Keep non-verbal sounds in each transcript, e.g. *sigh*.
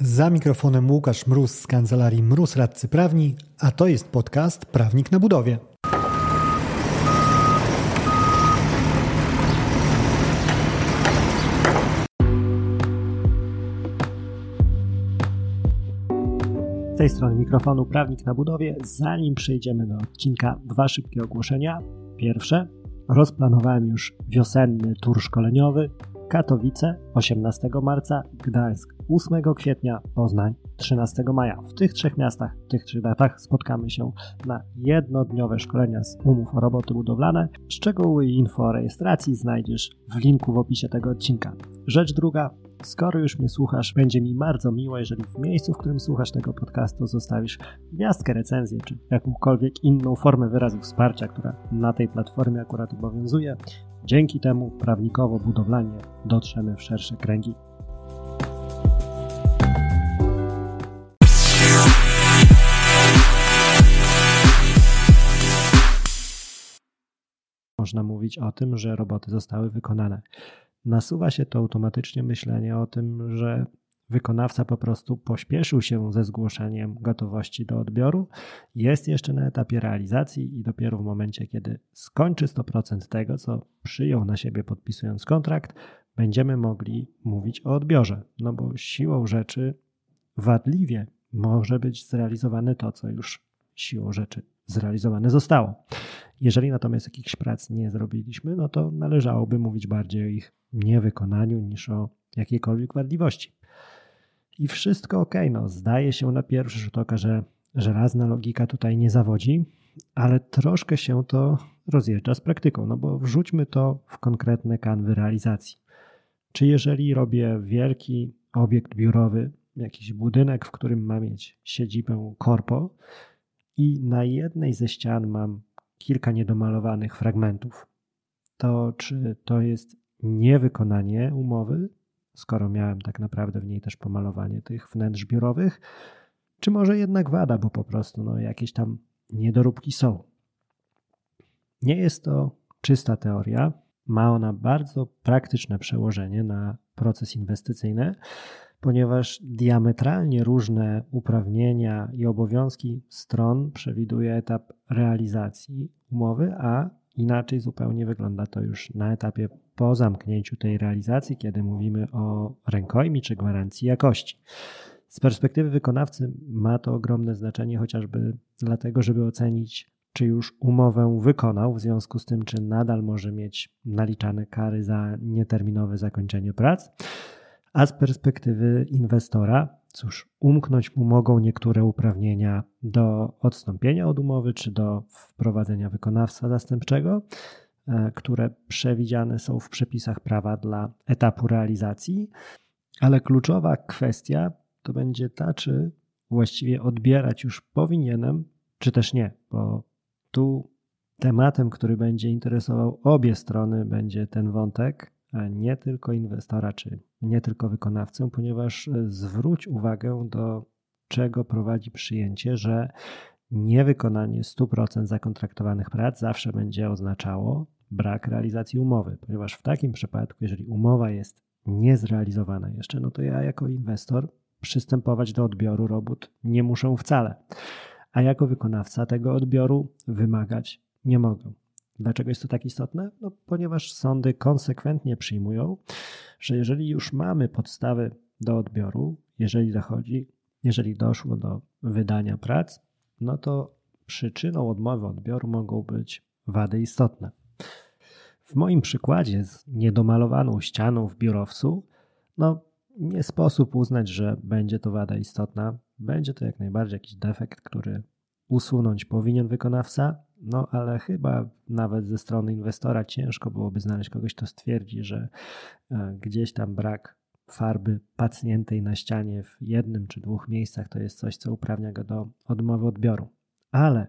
Za mikrofonem Łukasz Mróz z kancelarii Mróz Radcy Prawni, a to jest podcast Prawnik na budowie. Z tej strony mikrofonu Prawnik na budowie. Zanim przejdziemy do odcinka, dwa szybkie ogłoszenia. Pierwsze, rozplanowałem już wiosenny tur szkoleniowy Katowice 18 marca, Gdańsk 8 kwietnia, Poznań 13 maja. W tych trzech miastach, w tych trzech datach spotkamy się na jednodniowe szkolenia z umów o roboty budowlane. Szczegóły i info o rejestracji znajdziesz w linku w opisie tego odcinka. Rzecz druga, Skoro już mnie słuchasz, będzie mi bardzo miło, jeżeli w miejscu, w którym słuchasz tego podcastu, zostawisz gwiazdkę, recenzję, czy jakąkolwiek inną formę wyrazu wsparcia, która na tej platformie akurat obowiązuje. Dzięki temu prawnikowo-budowlanie dotrzemy w szersze kręgi. Można mówić o tym, że roboty zostały wykonane. Nasuwa się to automatycznie myślenie o tym, że wykonawca po prostu pośpieszył się ze zgłoszeniem gotowości do odbioru, jest jeszcze na etapie realizacji i dopiero w momencie, kiedy skończy 100% tego, co przyjął na siebie podpisując kontrakt, będziemy mogli mówić o odbiorze. No bo siłą rzeczy wadliwie może być zrealizowane to, co już siłą rzeczy zrealizowane zostało. Jeżeli natomiast jakichś prac nie zrobiliśmy, no to należałoby mówić bardziej o ich niewykonaniu niż o jakiejkolwiek wadliwości. I wszystko ok, no zdaje się na pierwszy rzut oka, że żelazna logika tutaj nie zawodzi, ale troszkę się to rozjeżdża z praktyką, no bo wrzućmy to w konkretne kanwy realizacji. Czy jeżeli robię wielki obiekt biurowy, jakiś budynek, w którym mam mieć siedzibę korpo i na jednej ze ścian mam kilka niedomalowanych fragmentów, to czy to jest niewykonanie umowy, skoro miałem tak naprawdę w niej też pomalowanie tych wnętrz biurowych, czy może jednak wada, bo po prostu no, jakieś tam niedoróbki są. Nie jest to czysta teoria, ma ona bardzo praktyczne przełożenie na proces inwestycyjny, ponieważ diametralnie różne uprawnienia i obowiązki stron przewiduje etap realizacji umowy, a inaczej zupełnie wygląda to już na etapie po zamknięciu tej realizacji, kiedy mówimy o rękojmi czy gwarancji jakości. Z perspektywy wykonawcy ma to ogromne znaczenie, chociażby dlatego, żeby ocenić, czy już umowę wykonał, w związku z tym, czy nadal może mieć naliczane kary za nieterminowe zakończenie prac. A z perspektywy inwestora, cóż, umknąć mu mogą niektóre uprawnienia do odstąpienia od umowy czy do wprowadzenia wykonawstwa zastępczego, E, które przewidziane są w przepisach prawa dla etapu realizacji, ale kluczowa kwestia to będzie ta, czy właściwie odbierać już powinienem, czy też nie, bo tu tematem, który będzie interesował obie strony, będzie ten wątek, nie tylko inwestora, czy nie tylko wykonawcę, ponieważ zwróć uwagę do czego prowadzi przyjęcie, że niewykonanie 100% zakontraktowanych prac zawsze będzie oznaczało brak realizacji umowy, ponieważ w takim przypadku, jeżeli umowa jest niezrealizowana jeszcze, no to ja jako inwestor przystępować do odbioru robót nie muszę wcale, a jako wykonawca tego odbioru wymagać nie mogę. Dlaczego jest to tak istotne? No, ponieważ sądy konsekwentnie przyjmują, że jeżeli już mamy podstawy do odbioru, jeżeli dochodzi, jeżeli doszło do wydania prac, no to przyczyną odmowy odbioru mogą być wady istotne. W moim przykładzie z niedomalowaną ścianą w biurowcu, no nie sposób uznać, że będzie to wada istotna. Będzie to jak najbardziej jakiś defekt, który usunąć powinien wykonawca, no ale chyba nawet ze strony inwestora ciężko byłoby znaleźć kogoś, kto stwierdzi, że e, gdzieś tam brak farby pacniętej na ścianie w jednym czy dwóch miejscach to jest coś, co uprawnia go do odmowy odbioru. Ale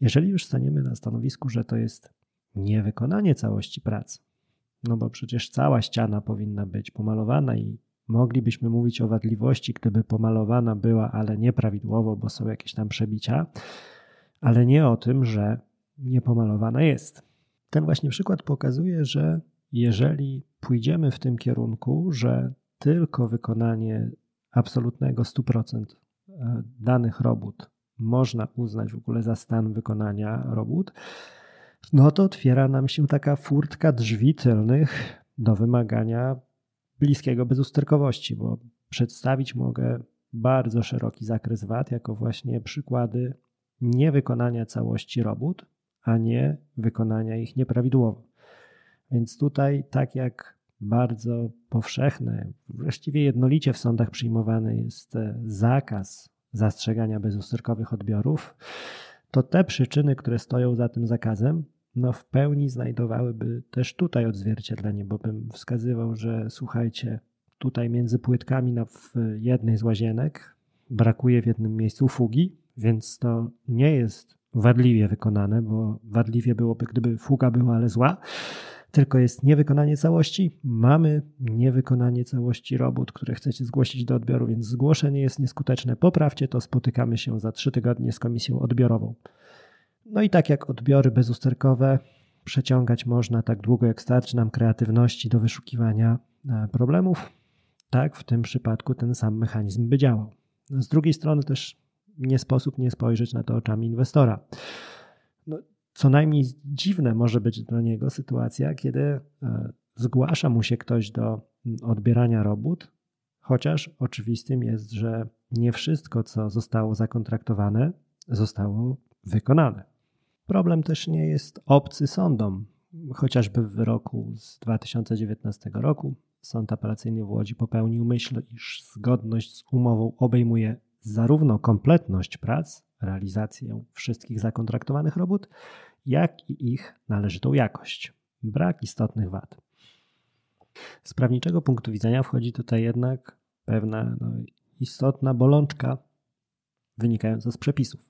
jeżeli już staniemy na stanowisku, że to jest niewykonanie całości pracy. No bo przecież cała ściana powinna być pomalowana i moglibyśmy mówić o wadliwości, gdyby pomalowana była, ale nieprawidłowo, bo są jakieś tam przebicia, ale nie o tym, że niepomalowana jest. Ten właśnie przykład pokazuje, że jeżeli pójdziemy w tym kierunku, że tylko wykonanie absolutnego 100% e, danych robót można uznać w ogóle za stan wykonania robót, no to otwiera nam się taka furtka drzwi tylnych do wymagania bliskiego bezusterkowości, bo przedstawić mogę bardzo szeroki zakres wad jako właśnie przykłady niewykonania całości robót, a nie wykonania ich nieprawidłowo. Więc tutaj, tak jak bardzo powszechny, właściwie jednolicie w sądach przyjmowany jest zakaz zastrzegania bezusterkowych odbiorów, to te przyczyny, które stoją za tym zakazem, no w pełni znajdowałyby też tutaj odzwierciedlenie, bo bym wskazywał, że słuchajcie, tutaj między płytkami na, w jednej z łazienek brakuje w jednym miejscu fugi, więc to nie jest wadliwie wykonane, bo wadliwie byłoby, gdyby fuga była, ale zła, tylko jest niewykonanie całości. Mamy niewykonanie całości robót, które chcecie zgłosić do odbioru, więc zgłoszenie jest nieskuteczne. Poprawcie to, spotykamy się za trzy tygodnie z komisją odbiorową. No i tak jak odbiory bezusterkowe, przeciągać można tak długo, jak starczy nam kreatywności do wyszukiwania e, problemów, tak w tym przypadku ten sam mechanizm by działał. Z drugiej strony też nie sposób nie spojrzeć na to oczami inwestora. No, co najmniej dziwne może być dla niego sytuacja, kiedy e, zgłasza mu się ktoś do odbierania robót, chociaż oczywistym jest, że nie wszystko, co zostało zakontraktowane, zostało wykonane. Problem też nie jest obcy sądom. Chociażby w wyroku z 2019 roku Sąd Apelacyjny w Łodzi popełnił myśl, iż zgodność z umową obejmuje zarówno kompletność prac, realizację wszystkich zakontraktowanych robót, jak i ich należytą jakość. Brak istotnych wad. Z prawniczego punktu widzenia wchodzi tutaj jednak pewna no, istotna bolączka wynikająca z przepisów.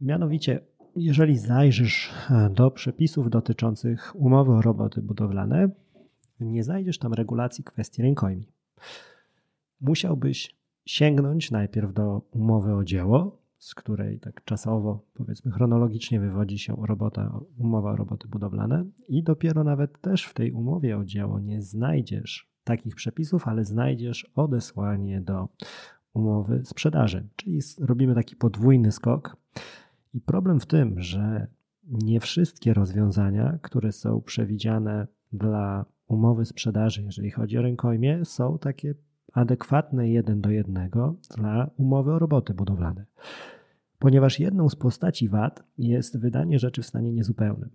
Mianowicie, jeżeli zajrzysz do przepisów dotyczących umowy o roboty budowlane, nie znajdziesz tam regulacji kwestii rękojmi. Musiałbyś sięgnąć najpierw do umowy o dzieło, z której tak czasowo, powiedzmy chronologicznie wywodzi się robota, umowa o roboty budowlane i dopiero nawet też w tej umowie o dzieło nie znajdziesz takich przepisów, ale znajdziesz odesłanie do umowy sprzedaży, czyli robimy taki podwójny skok. I problem w tym, że nie wszystkie rozwiązania, które są przewidziane dla umowy sprzedaży, jeżeli chodzi o rękojmie, są takie adekwatne jeden do jednego dla umowy o roboty budowlane. Ponieważ jedną z postaci VAT jest wydanie rzeczy w stanie niezupełnym.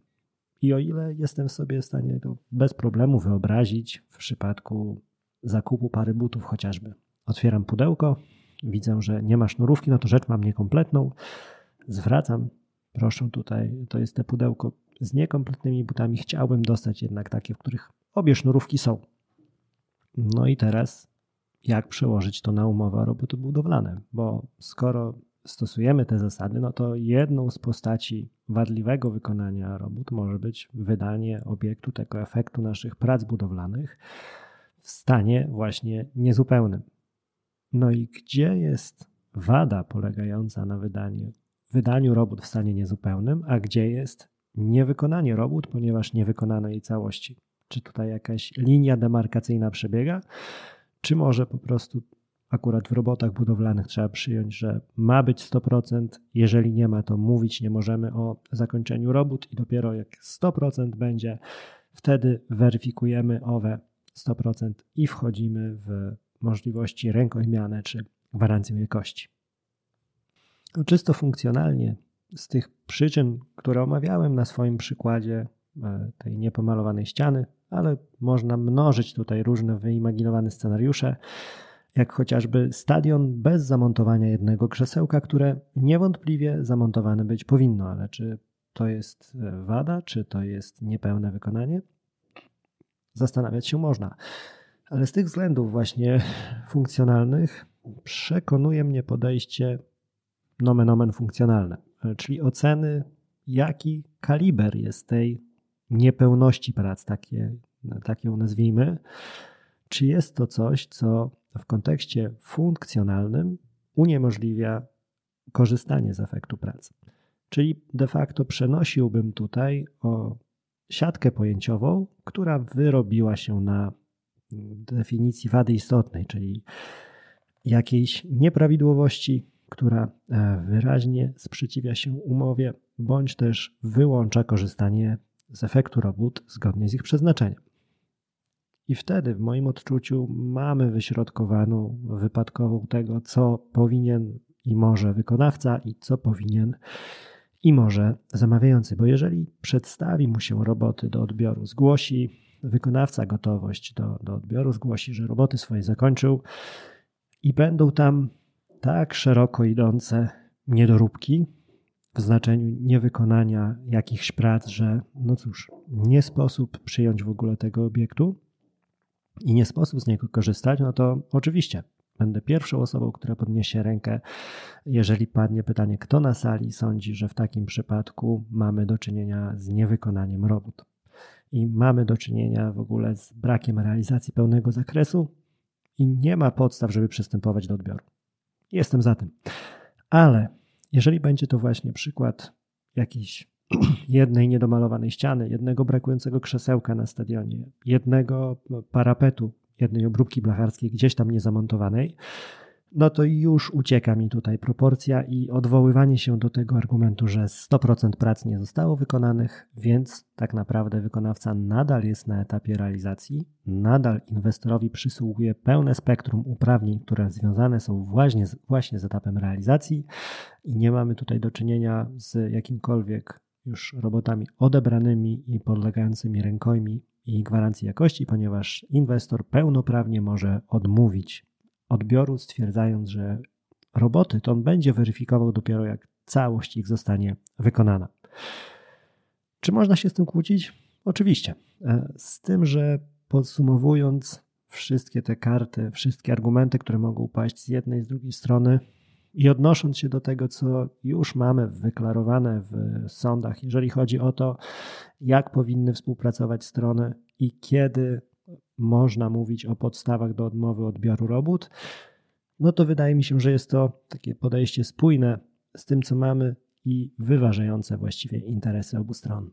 I o ile jestem sobie w stanie to bez problemu wyobrazić w przypadku zakupu pary butów chociażby. Otwieram pudełko, widzę, że nie ma sznurówki, no to rzecz mam niekompletną. Zwracam, proszę tutaj, to jest te pudełko z niekompletnymi butami. Chciałbym dostać jednak takie, w których obie sznurówki są. No i teraz jak przełożyć to na umowę o roboty budowlane? Bo skoro stosujemy te zasady, no to jedną z postaci wadliwego wykonania robót może być wydanie obiektu tego efektu naszych prac budowlanych w stanie właśnie niezupełnym. No i gdzie jest wada polegająca na wydaniu, wydaniu robót w stanie niezupełnym, a gdzie jest niewykonanie robót, ponieważ nie wykonano jej całości? Czy tutaj jakaś linia demarkacyjna przebiega, czy może po prostu akurat w robotach budowlanych trzeba przyjąć, że ma być 100%, jeżeli nie ma, to mówić nie możemy o zakończeniu robót i dopiero jak 100% będzie, wtedy weryfikujemy owe 100% i wchodzimy w możliwości rękojmiane czy gwarancję jakości. No, czysto funkcjonalnie z tych przyczyn, które omawiałem na swoim przykładzie e, tej niepomalowanej ściany, ale można mnożyć tutaj różne wyimaginowane scenariusze, jak chociażby stadion bez zamontowania jednego krzesełka, które niewątpliwie zamontowane być powinno, ale czy to jest e, wada, czy to jest niepełne wykonanie? Zastanawiać się można. Ale z tych względów właśnie *laughs* funkcjonalnych przekonuje mnie podejście nomen omen funkcjonalne, e, czyli oceny, jaki kaliber jest tej niepełności prac, takie, tak ją nazwijmy, czy jest to coś, co w kontekście funkcjonalnym uniemożliwia korzystanie z efektu pracy. Czyli de facto przenosiłbym tutaj o siatkę pojęciową, która wyrobiła się na definicji wady istotnej, czyli jakiejś nieprawidłowości, która e, wyraźnie sprzeciwia się umowie, bądź też wyłącza korzystanie z efektu robót zgodnie z ich przeznaczeniem. I wtedy, w moim odczuciu, mamy wyśrodkowaną wypadkową tego, co powinien i może wykonawca, i co powinien i może zamawiający. Bo jeżeli przedstawi mu się roboty do odbioru, zgłosi wykonawca gotowość do, do odbioru, zgłosi, że roboty swoje zakończył i będą tam tak szeroko idące niedoróbki, w znaczeniu niewykonania jakichś prac, że no cóż, nie sposób przyjąć w ogóle tego obiektu i nie sposób z niego korzystać, no to oczywiście będę pierwszą osobą, która podniesie rękę, jeżeli padnie pytanie, kto na sali sądzi, że w takim przypadku mamy do czynienia z niewykonaniem robót. I mamy do czynienia w ogóle z brakiem realizacji pełnego zakresu i nie ma podstaw, żeby przystępować do odbioru. Jestem za tym. Ale jeżeli będzie to właśnie przykład jakiejś *clears throat* jednej niedomalowanej ściany, jednego brakującego krzesełka na stadionie, jednego parapetu, jednej obróbki blacharskiej gdzieś tam niezamontowanej, no to już ucieka mi tutaj proporcja i odwoływanie się do tego argumentu, że 100% prac nie zostało wykonanych, więc tak naprawdę wykonawca nadal jest na etapie realizacji, nadal inwestorowi przysługuje pełne spektrum uprawnień, które związane są właśnie z, właśnie z etapem realizacji. I nie mamy tutaj do czynienia z jakimkolwiek już robotami odebranymi i podlegającymi rękojmi i gwarancji jakości, ponieważ inwestor pełnoprawnie może odmówić odbioru, stwierdzając, że roboty to on będzie weryfikował dopiero jak całość ich zostanie wykonana. Czy można się z tym kłócić? Oczywiście. E, z tym, że podsumowując wszystkie te karty, wszystkie argumenty, które mogą paść z jednej z drugiej strony, i odnosząc się do tego, co już mamy wyklarowane w sądach, jeżeli chodzi o to, jak powinny współpracować strony i kiedy można mówić o podstawach do odmowy odbioru robót, no to wydaje mi się, że jest to takie podejście spójne z tym, co mamy i wyważające właściwie interesy obu stron.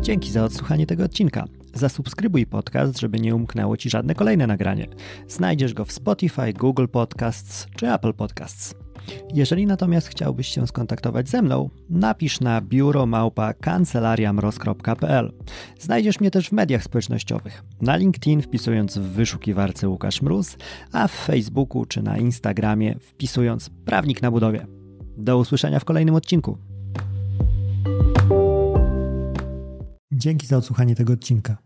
Dzięki za odsłuchanie tego odcinka. Zasubskrybuj podcast, żeby nie umknęło Ci żadne kolejne nagranie. Znajdziesz go w Spotify, Google Podcasts czy Apple Podcasts. Jeżeli natomiast chciałbyś się skontaktować ze mną, napisz na biuromałpa kancelariamroz.pl. Znajdziesz mnie też w mediach społecznościowych. Na LinkedIn wpisując w wyszukiwarce Łukasz Mróz, a w Facebooku czy na Instagramie wpisując Prawnik na budowie. Do usłyszenia w kolejnym odcinku. Dzięki za odsłuchanie tego odcinka.